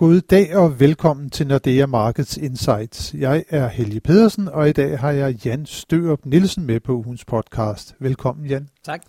God dag og velkommen til Nordea Markets Insights. Jeg er Helge Pedersen, og i dag har jeg Jan Størup Nielsen med på ugens podcast. Velkommen Jan. Tak.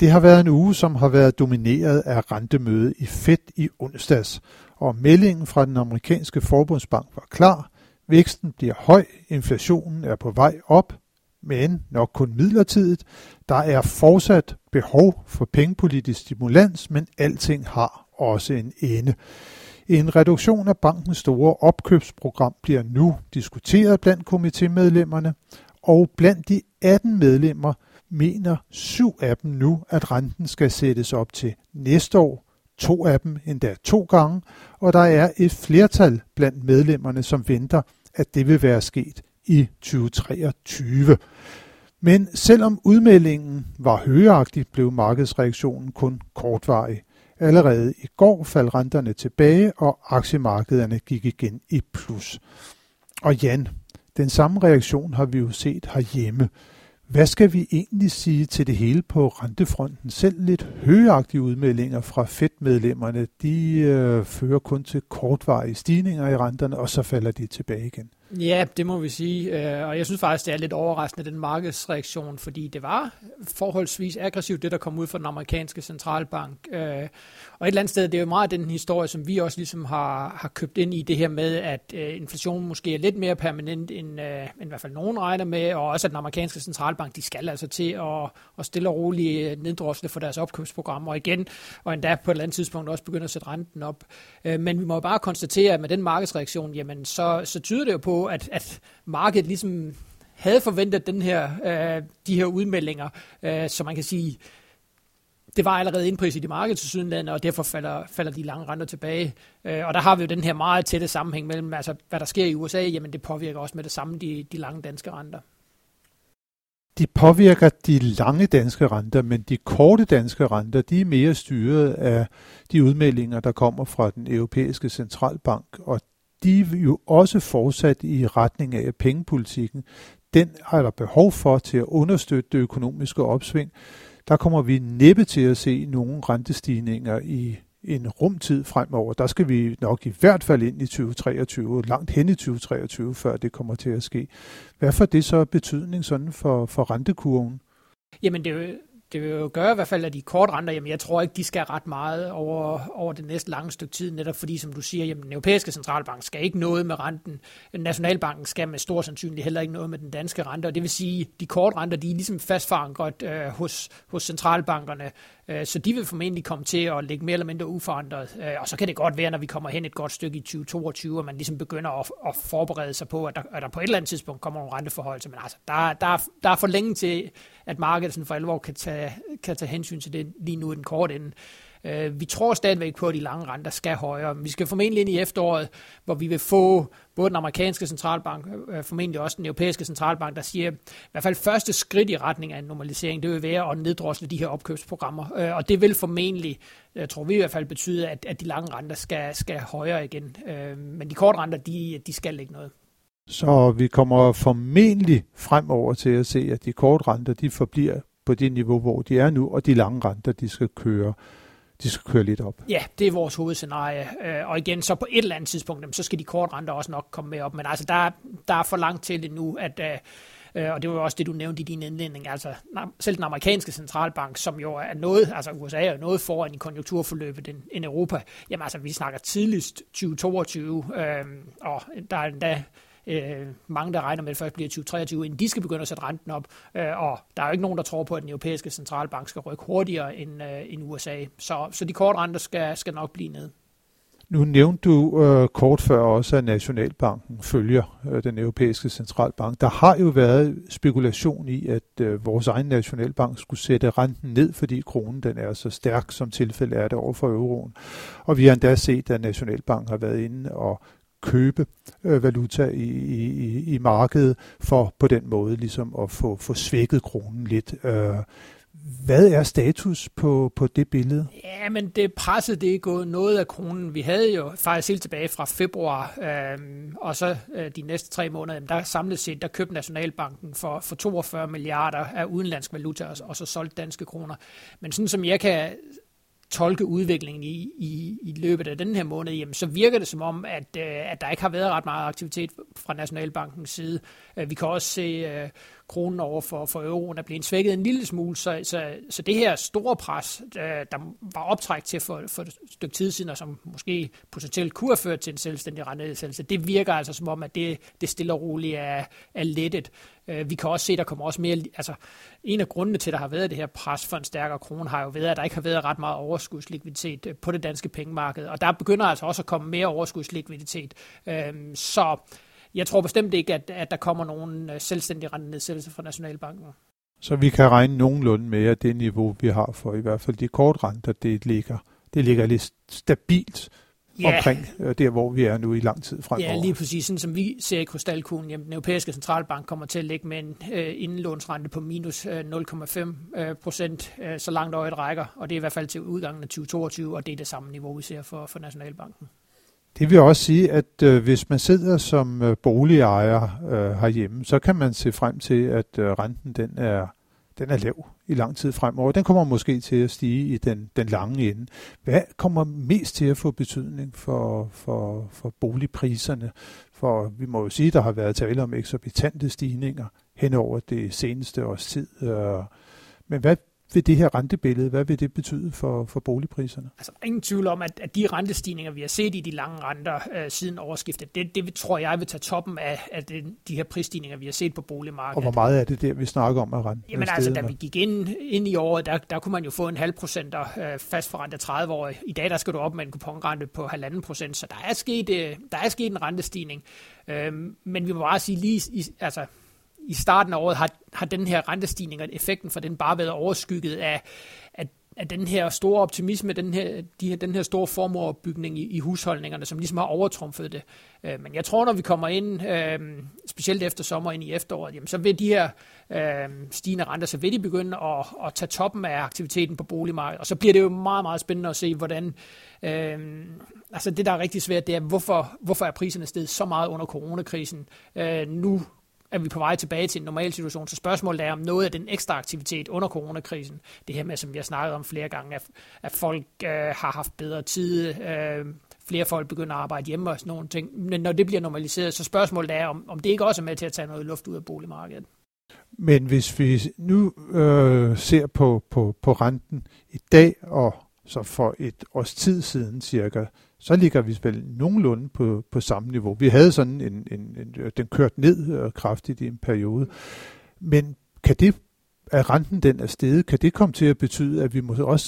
Det har været en uge, som har været domineret af rentemøde i Fed i onsdags, og meldingen fra den amerikanske forbundsbank var klar. Væksten bliver høj, inflationen er på vej op, men nok kun midlertidigt. Der er fortsat behov for pengepolitisk stimulans, men alting har også en ende. En reduktion af bankens store opkøbsprogram bliver nu diskuteret blandt komitémedlemmerne, og blandt de 18 medlemmer mener syv af dem nu, at renten skal sættes op til næste år, to af dem endda to gange, og der er et flertal blandt medlemmerne, som venter, at det vil være sket i 2023. Men selvom udmeldingen var højagtig, blev markedsreaktionen kun kortvarig. Allerede i går faldt renterne tilbage, og aktiemarkederne gik igen i plus. Og Jan, den samme reaktion har vi jo set herhjemme. Hvad skal vi egentlig sige til det hele på rentefronten? Selv lidt højagtige udmeldinger fra Fed-medlemmerne, de øh, fører kun til kortvarige stigninger i renterne, og så falder de tilbage igen. Ja, det må vi sige. Øh, og jeg synes faktisk, det er lidt overraskende, den markedsreaktion, fordi det var forholdsvis aggressivt, det der kom ud fra den amerikanske centralbank. Øh, og et eller andet sted, det er jo meget den historie, som vi også ligesom har, har købt ind i det her med, at øh, inflationen måske er lidt mere permanent, end, end i hvert fald nogen regner med, og også at den amerikanske centralbank, de skal altså til at, at stille og roligt øh, neddrosle for deres opkøbsprogrammer igen, og endda på et eller andet tidspunkt også begynde at sætte renten op. Øh, men vi må jo bare konstatere, at med den markedsreaktion, jamen så, så tyder det jo på, at, at markedet ligesom havde forventet den her, øh, de her udmeldinger, øh, så man kan sige, det var allerede indpriset i markedet til Sydlandet, og derfor falder, falder de lange renter tilbage. Øh, og der har vi jo den her meget tætte sammenhæng mellem, altså, hvad der sker i USA, jamen det påvirker også med det samme de, de lange danske renter. De påvirker de lange danske renter, men de korte danske renter, de er mere styret af de udmeldinger, der kommer fra den europæiske centralbank, og de er jo også fortsat i retning af pengepolitikken. Den har der behov for til at understøtte det økonomiske opsving. Der kommer vi næppe til at se nogle rentestigninger i en rumtid fremover. Der skal vi nok i hvert fald ind i 2023, langt hen i 2023, før det kommer til at ske. Hvad får det så betydning sådan for, for rentekurven? Jamen det det vil jo gøre i hvert fald, at de kort renter, jamen jeg tror ikke, de skal ret meget over, over det næste lange stykke tid, netop fordi, som du siger, jamen den europæiske centralbank skal ikke noget med renten. Nationalbanken skal med stor sandsynlighed heller ikke noget med den danske rente, og det vil sige, de kort renter, de er ligesom fastforankret øh, hos, hos centralbankerne, Øh, så de vil formentlig komme til at ligge mere eller mindre uforandret. Øh, og så kan det godt være, når vi kommer hen et godt stykke i 2022, at man ligesom begynder at, at forberede sig på, at der, at der på et eller andet tidspunkt kommer nogle renteforhold. Men altså, der, der, der er for længe til, at markedet sådan for alvor kan tage, kan tage hensyn til det lige nu i den korte ende. Øh, vi tror stadigvæk på, at de lange renter skal højere. Vi skal formentlig ind i efteråret, hvor vi vil få både den amerikanske centralbank, øh, øh, formentlig også den europæiske centralbank, der siger, i hvert fald første skridt i retning af en normalisering, det vil være at neddrosle de her opkøbsprogrammer. Og det vil formentlig, tror vi i hvert fald, betyde, at, at de lange renter skal, skal højere igen. Men de korte renter, de, de skal ikke noget. Så vi kommer formentlig fremover til at se, at de korte renter, de forbliver på det niveau, hvor de er nu, og de lange renter, de skal køre de skal køre lidt op. Ja, det er vores hovedscenarie. Øh, og igen, så på et eller andet tidspunkt, så skal de korte renter også nok komme med op. Men altså, der, der er for langt til det nu, at, øh, øh, og det var også det, du nævnte i din indledning, altså selv den amerikanske centralbank, som jo er noget, altså USA er noget foran i konjunkturforløbet end, end Europa, jamen altså, vi snakker tidligst 2022, øh, og der er endda øh, mange, der regner med, at det først bliver 2023, inden de skal begynde at sætte renten op. Øh, og der er jo ikke nogen, der tror på, at den europæiske centralbank skal rykke hurtigere end, øh, end USA. Så, så de korte renter skal, skal nok blive ned. Nu nævnte du øh, kort før også, at Nationalbanken følger øh, den europæiske centralbank. Der har jo været spekulation i, at øh, vores egen nationalbank skulle sætte renten ned, fordi kronen den er så stærk, som tilfældet er det over for euroen. Og vi har endda set, at Nationalbanken har været inde og købe øh, valuta i, i, i markedet, for på den måde ligesom at få, få svækket kronen lidt. Øh, hvad er status på, på det billede? Ja, men det presset, det er gået noget af kronen. Vi havde jo faktisk helt tilbage fra februar, øh, og så øh, de næste tre måneder, der samlet set, der købte Nationalbanken for, for 42 milliarder af udenlandsk valuta, og, og så solgte danske kroner. Men sådan som jeg kan tolke udviklingen i, i, i løbet af den her måned, jamen, så virker det som om, at, øh, at der ikke har været ret meget aktivitet fra Nationalbankens side. Øh, vi kan også se øh, kronen over for, for euroen er blevet svækket en lille smule, så, så, så det her store pres, der var optrækt til for, for et stykke tid siden, og som måske potentielt kunne have ført til en selvstændig rentenedsættelse, det virker altså som om, at det, det stille og roligt er, er lettet. Øh, vi kan også se, der kommer også mere... Altså, en af grundene til, at der har været det her pres for en stærkere krone, har jo været, at der ikke har været ret meget overskudslikviditet øh, på det danske pengemarked. Og der begynder altså også at komme mere overskudslikviditet. Øhm, så jeg tror bestemt ikke, at, at der kommer nogen øh, selvstændig rentenedsættelse fra Nationalbanken. Så vi kan regne nogenlunde med, at det niveau, vi har for i hvert fald de kortrenter, det ligger, det ligger lidt stabilt ja. omkring øh, der, hvor vi er nu i lang tid fremover. Ja, lige præcis. Sådan som vi ser i krystalkuglen, jamen, den europæiske centralbank kommer til at ligge med en øh, indlånsrente på minus øh, 0,5 øh, procent, øh, så langt øjet rækker, og det er i hvert fald til udgangen af 2022, og det er det samme niveau, vi ser for, for Nationalbanken. Det vil også sige, at øh, hvis man sidder som øh, boligejer øh, herhjemme, så kan man se frem til, at øh, renten den er den er lav i lang tid fremover. Den kommer måske til at stige i den, den lange ende. Hvad kommer mest til at få betydning for, for, for boligpriserne? For vi må jo sige, at der har været tale om eksorbitante stigninger hen over det seneste års tid. Øh, men hvad, ved det her rentebillede, hvad vil det betyde for, for boligpriserne? Altså, ingen tvivl om, at, at de rentestigninger, vi har set i de lange renter øh, siden overskiftet, det, det tror jeg vil tage toppen af, af det, de her prisstigninger, vi har set på boligmarkedet. Og hvor meget er det der, vi snakker om, at renten Jamen altså, da vi gik ind, ind i året, der, der kunne man jo få en halv procent øh, fast for rente 30 år. I dag, der skal du op med en kuponrente på halvanden procent, så der er sket, øh, der er sket en rentestigning. Øh, men vi må bare sige lige, i, altså, i starten af året har, har den her rentestigning og effekten for den bare været overskygget af, af, af den her store optimisme, den her, de her, den her store formueopbygning i, i husholdningerne, som ligesom har overtrumfet det. Øh, men jeg tror, når vi kommer ind, øh, specielt efter sommer ind i efteråret, jamen, så vil de her øh, stigende renter, så vil de begynde at, at tage toppen af aktiviteten på boligmarkedet. Og så bliver det jo meget, meget spændende at se, hvordan... Øh, altså det, der er rigtig svært, det er, hvorfor, hvorfor er priserne steget så meget under coronakrisen. Øh, nu er vi på vej tilbage til en normal situation. Så spørgsmålet er, om noget af den ekstra aktivitet under coronakrisen, det her med, som vi har snakket om flere gange, at, at folk øh, har haft bedre tid, øh, flere folk begynder at arbejde hjemme og sådan nogle ting. Men når det bliver normaliseret, så spørgsmålet er, om, om det ikke også er med til at tage noget luft ud af boligmarkedet. Men hvis vi nu øh, ser på, på, på renten i dag og så for et års tid siden cirka, så ligger vi vel nogenlunde på, på samme niveau. Vi havde sådan en, en, en den kørt ned øh, kraftigt i en periode. Men kan det, at renten den er steget, kan det komme til at betyde, at vi måske også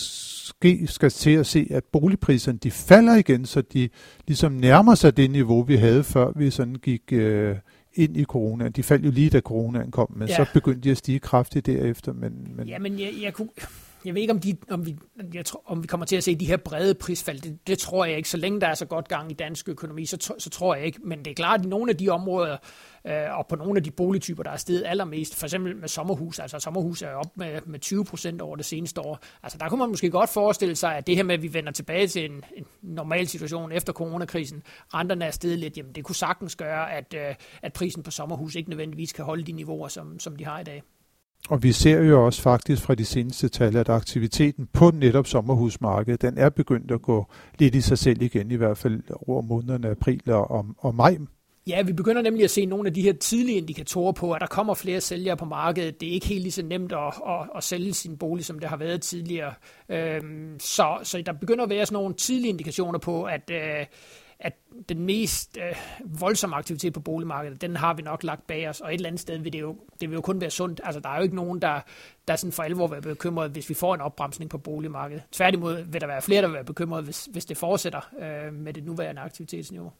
skal til at se, at boligpriserne de falder igen, så de ligesom nærmer sig det niveau, vi havde før vi sådan gik øh, ind i corona. De faldt jo lige da coronaen kom, men ja. så begyndte de at stige kraftigt derefter. Men, men... Ja, men jeg, jeg kunne jeg ved ikke, om, de, om, vi, jeg tror, om vi kommer til at se de her brede prisfald. Det, det tror jeg ikke. Så længe der er så godt gang i dansk økonomi, så, så tror jeg ikke. Men det er klart, at nogle af de områder, øh, og på nogle af de boligtyper, der er steget allermest, for eksempel med sommerhus, altså sommerhus er op med, med 20 procent over det seneste år. Altså der kunne man måske godt forestille sig, at det her med, at vi vender tilbage til en, en normal situation efter coronakrisen, renterne er steget lidt, jamen det kunne sagtens gøre, at, øh, at prisen på sommerhus ikke nødvendigvis kan holde de niveauer, som, som de har i dag. Og vi ser jo også faktisk fra de seneste tal, at aktiviteten på netop sommerhusmarkedet, den er begyndt at gå lidt i sig selv igen, i hvert fald over månederne april og, og maj. Ja, vi begynder nemlig at se nogle af de her tidlige indikatorer på, at der kommer flere sælgere på markedet. Det er ikke helt lige så nemt at, at, at sælge sin bolig, som det har været tidligere. Øhm, så, så der begynder at være sådan nogle tidlige indikationer på, at, øh, at den mest øh, voldsomme aktivitet på boligmarkedet, den har vi nok lagt bag os, og et eller andet sted vil det jo, det vil jo kun være sundt. Altså, der er jo ikke nogen, der, der sådan for alvor vil være bekymret, hvis vi får en opbremsning på boligmarkedet. Tværtimod vil der være flere, der vil være bekymret, hvis, hvis det fortsætter øh, med det nuværende aktivitetsniveau.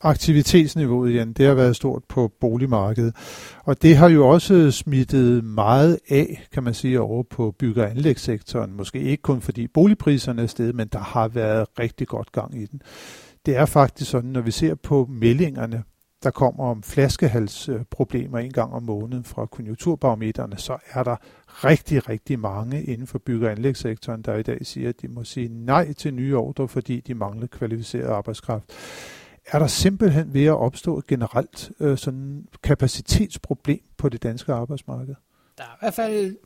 Aktivitetsniveauet, igen, det har været stort på boligmarkedet. Og det har jo også smittet meget af, kan man sige, over på bygge- og anlægssektoren. Måske ikke kun fordi boligpriserne er steget, men der har været rigtig godt gang i den det er faktisk sådan, når vi ser på meldingerne, der kommer om flaskehalsproblemer en gang om måneden fra konjunkturbarometerne, så er der rigtig, rigtig mange inden for bygge- og anlægssektoren, der i dag siger, at de må sige nej til nye ordre, fordi de mangler kvalificeret arbejdskraft. Er der simpelthen ved at opstå et generelt øh, sådan kapacitetsproblem på det danske arbejdsmarked? Der er i hvert fald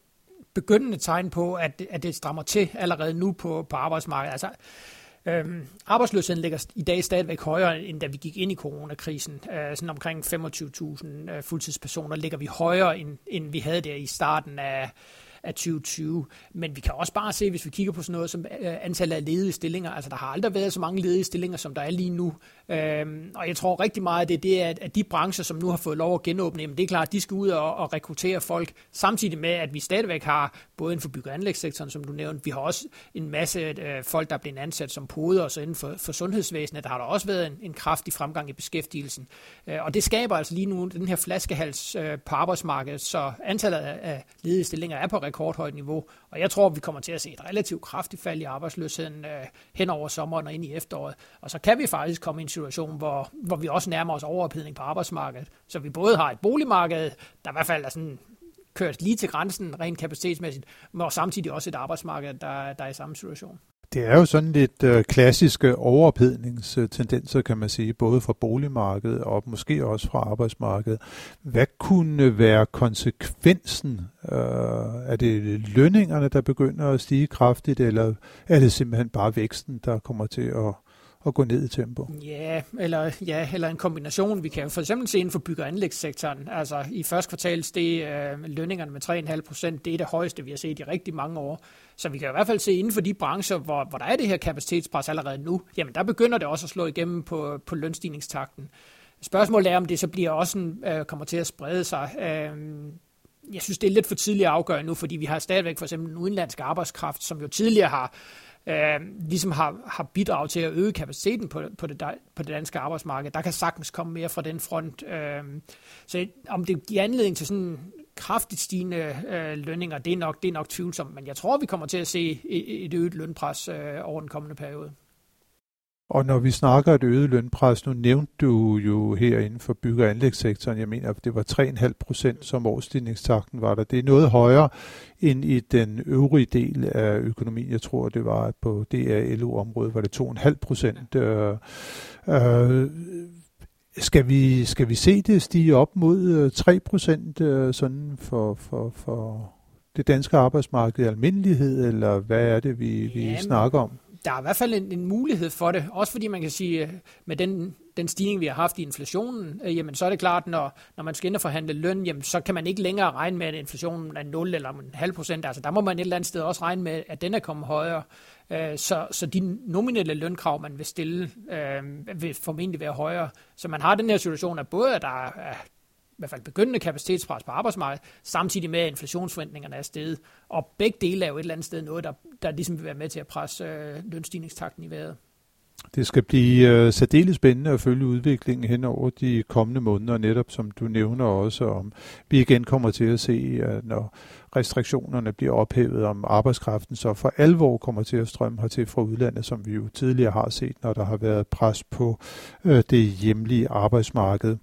begyndende tegn på, at, at det strammer til allerede nu på, på arbejdsmarkedet. Altså, Øhm, arbejdsløsheden ligger i dag stadigvæk højere, end da vi gik ind i coronakrisen. Øh, sådan omkring 25.000 øh, fuldtidspersoner ligger vi højere, end, end vi havde der i starten af, af 2020. Men vi kan også bare se, hvis vi kigger på sådan noget som øh, antallet af ledige stillinger, altså der har aldrig været så mange ledige stillinger, som der er lige nu. Øhm, og jeg tror rigtig meget, det er det, at, at de brancher, som nu har fået lov at genåbne, jamen det er klart, at de skal ud og, og rekruttere folk, samtidig med, at vi stadigvæk har, både inden for bygge- og anlægssektoren, som du nævnte, vi har også en masse øh, folk, der er blevet ansat som poder, og så inden for, for sundhedsvæsenet, der har der også været en, en kraftig fremgang i beskæftigelsen. Øh, og det skaber altså lige nu den her flaskehals øh, på arbejdsmarkedet, så antallet af, af ledige stillinger er på rekordhøjt niveau, og jeg tror, vi kommer til at se et relativt kraftigt fald i arbejdsløsheden øh, hen over sommeren og ind i efteråret. Og så kan vi faktisk komme i en situation, hvor, hvor vi også nærmer os overophedning på arbejdsmarkedet. Så vi både har et boligmarked, der i hvert fald er sådan kørt lige til grænsen rent kapacitetsmæssigt, men samtidig også et arbejdsmarked, der, der er i samme situation. Det er jo sådan lidt øh, klassiske overophedningstendenser, kan man sige, både fra boligmarkedet og måske også fra arbejdsmarkedet. Hvad kunne være konsekvensen? Øh, er det lønningerne, der begynder at stige kraftigt, eller er det simpelthen bare væksten, der kommer til at at gå ned i tempo. Ja, eller, ja, eller en kombination. Vi kan jo for eksempel se inden for bygge- og anlægssektoren. Altså i første kvartal steg øh, lønningerne med 3,5 procent. Det er det højeste, vi har set i rigtig mange år. Så vi kan i hvert fald se inden for de brancher, hvor, hvor der er det her kapacitetspres allerede nu, jamen der begynder det også at slå igennem på, på lønstigningstakten. Spørgsmålet er, om det så bliver også en, øh, kommer til at sprede sig. Øh, jeg synes, det er lidt for tidligt at afgøre nu, fordi vi har stadigvæk for eksempel en udenlandsk arbejdskraft, som jo tidligere har øh, ligesom har, har bidraget til at øge kapaciteten på, på, det, på det danske arbejdsmarked. Der kan sagtens komme mere fra den front. Øh, så om det giver anledning til sådan kraftigt stigende øh, lønninger, det er, nok, det er nok tvivlsomt, men jeg tror, vi kommer til at se et, et øget lønpres øh, over den kommende periode. Og når vi snakker et øget lønpres, nu nævnte du jo her inden for bygge- og anlægssektoren, jeg mener, at det var 3,5 procent, som årsstigningstakten var der. Det er noget højere end i den øvrige del af økonomien. Jeg tror, det var på DA-LO-området, var det 2,5 procent. Øh, øh, skal vi, skal vi se det stige op mod 3 øh, procent øh, sådan for, for, for det danske arbejdsmarked i almindelighed, eller hvad er det, vi, vi Jamen, snakker om? Der er i hvert fald en, en mulighed for det. Også fordi man kan sige, øh, med den, den stigning, vi har haft i inflationen, øh, jamen så er det klart, når, når man skal ind og forhandle løn, jamen så kan man ikke længere regne med, at inflationen er 0 eller en halv procent. Altså der må man et eller andet sted også regne med, at den er kommet højere. Øh, så, så de nominelle lønkrav, man vil stille, øh, vil formentlig være højere. Så man har den her situation, at både at der er hvert fald begyndende kapacitetspres på arbejdsmarkedet, samtidig med at inflationsforventningerne er steget. Og begge dele er jo et eller andet sted noget, der, der ligesom vil være med til at presse øh, lønstigningstakten i vejret. Det skal blive øh, særdeles spændende at følge udviklingen hen over de kommende måneder, netop som du nævner også, om vi igen kommer til at se, at når restriktionerne bliver ophævet, om arbejdskraften så for alvor kommer til at strømme hertil fra udlandet, som vi jo tidligere har set, når der har været pres på øh, det hjemlige arbejdsmarked.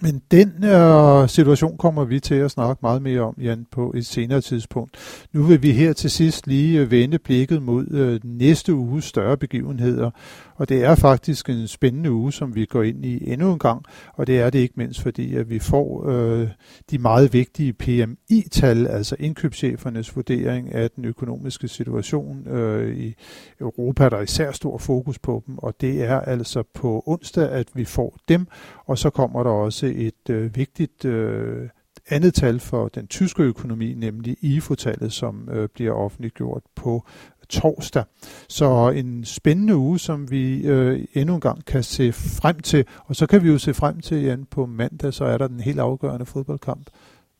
Men den øh, situation kommer vi til at snakke meget mere om, Jan, på et senere tidspunkt. Nu vil vi her til sidst lige øh, vende blikket mod øh, næste uges større begivenheder, og det er faktisk en spændende uge, som vi går ind i endnu en gang, og det er det ikke mindst fordi, at vi får øh, de meget vigtige PMI-tal, altså indkøbschefernes vurdering af den økonomiske situation øh, i Europa. Der er især stor fokus på dem, og det er altså på onsdag, at vi får dem, og så kommer der også et øh, vigtigt øh, andet tal for den tyske økonomi, nemlig IFO-tallet, som øh, bliver offentliggjort på torsdag. Så en spændende uge, som vi øh, endnu en gang kan se frem til. Og så kan vi jo se frem til, igen på mandag, så er der den helt afgørende fodboldkamp.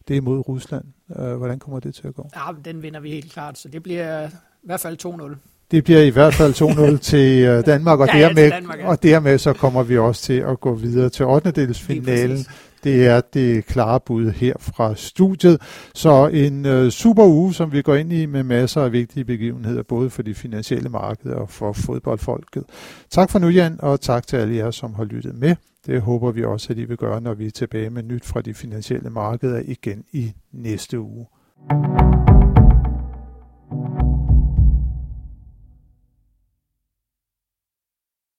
Det er mod Rusland. Øh, hvordan kommer det til at gå? Ja, den vinder vi helt klart, så det bliver i hvert fald 2-0. Det bliver i hvert fald 2-0 til øh, Danmark, og, ja, dermed, ja, Danmark ja. og dermed så kommer vi også til at gå videre til 8. delsfinalen. Det er det klare bud her fra studiet. Så en øh, super uge, som vi går ind i med masser af vigtige begivenheder, både for de finansielle markeder og for fodboldfolket. Tak for nu, Jan, og tak til alle jer, som har lyttet med. Det håber vi også, at I vil gøre, når vi er tilbage med nyt fra de finansielle markeder igen i næste uge.